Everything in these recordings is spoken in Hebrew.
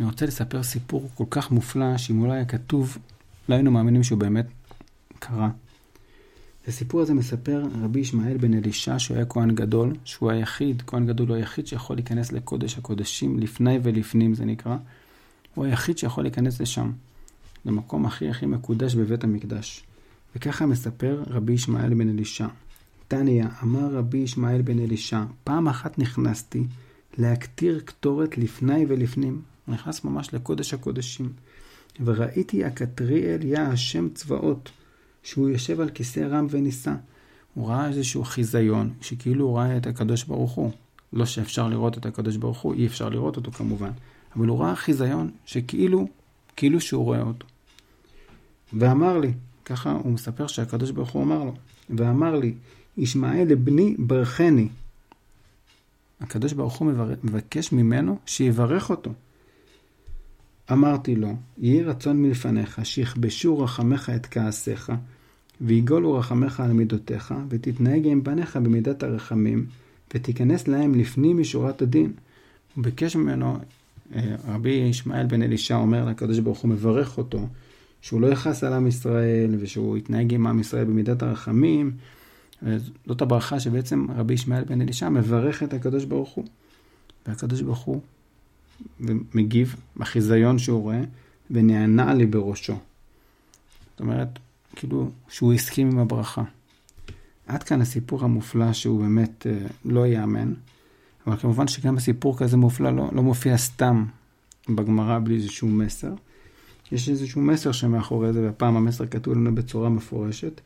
אני רוצה לספר סיפור כל כך מופלא, שאם הוא לא היה כתוב, לא היינו מאמינים שהוא באמת קרה. הסיפור הזה מספר רבי ישמעאל בן אלישע, שהוא היה כהן גדול, שהוא היחיד, כהן גדול הוא היחיד שיכול להיכנס לקודש הקודשים, לפני ולפנים זה נקרא. הוא היחיד שיכול להיכנס לשם, למקום הכי הכי מקודש בבית המקדש. וככה מספר רבי ישמעאל בן אלישע. תניא, אמר רבי ישמעאל בן אלישע, פעם אחת נכנסתי להקטיר קטורת לפני ולפנים. נכנס ממש לקודש הקודשים. וראיתי הקטריאל יא השם צבאות, שהוא יושב על כיסא רם ונישא. הוא ראה איזשהו חיזיון, שכאילו הוא ראה את הקדוש ברוך הוא. לא שאפשר לראות את הקדוש ברוך הוא, אי אפשר לראות אותו כמובן. אבל הוא ראה חיזיון שכאילו, כאילו שהוא רואה אותו. ואמר לי, ככה הוא מספר שהקדוש ברוך הוא אמר לו, ואמר לי, ישמעאל לבני ברכני. הקדוש ברוך הוא מבקש ממנו שיברך אותו. אמרתי לו, יהי רצון מלפניך, שיכבשו רחמך את כעסיך, ויגולו רחמך על מידותיך, ותתנהג עם בניך במידת הרחמים, ותיכנס להם לפנים משורת הדין. הוא ביקש ממנו, אה, רבי ישמעאל בן אלישע אומר לקדוש ברוך הוא, מברך אותו, שהוא לא יכעס על עם ישראל, ושהוא יתנהג עם עם ישראל במידת הרחמים. זאת הברכה שבעצם רבי ישמעאל בן אלישע מברך את הקדוש ברוך הוא. והקדוש ברוך הוא ומגיב בחיזיון שהוא רואה, ונענה לי בראשו. זאת אומרת, כאילו, שהוא הסכים עם הברכה. עד כאן הסיפור המופלא שהוא באמת אה, לא ייאמן, אבל כמובן שגם הסיפור כזה מופלא לא, לא מופיע סתם בגמרא בלי איזשהו מסר. יש איזשהו מסר שמאחורי זה, והפעם המסר כתוב לנו בצורה מפורשת.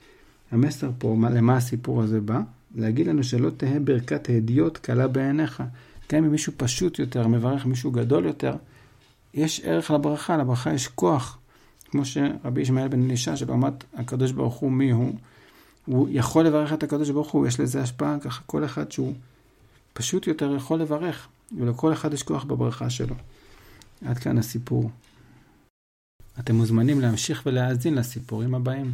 המסר פה, למה הסיפור הזה בא? להגיד לנו שלא תהא ברכת הדיוט קלה בעיניך. גם אם מישהו פשוט יותר מברך מישהו גדול יותר, יש ערך לברכה, לברכה יש כוח. כמו שרבי ישמעאל בן אלישע, שברמת הקדוש ברוך הוא מי הוא, הוא יכול לברך את הקדוש ברוך הוא, יש לזה השפעה, ככה כל אחד שהוא פשוט יותר יכול לברך, ולכל אחד יש כוח בברכה שלו. עד כאן הסיפור. אתם מוזמנים להמשיך ולהאזין לסיפורים הבאים.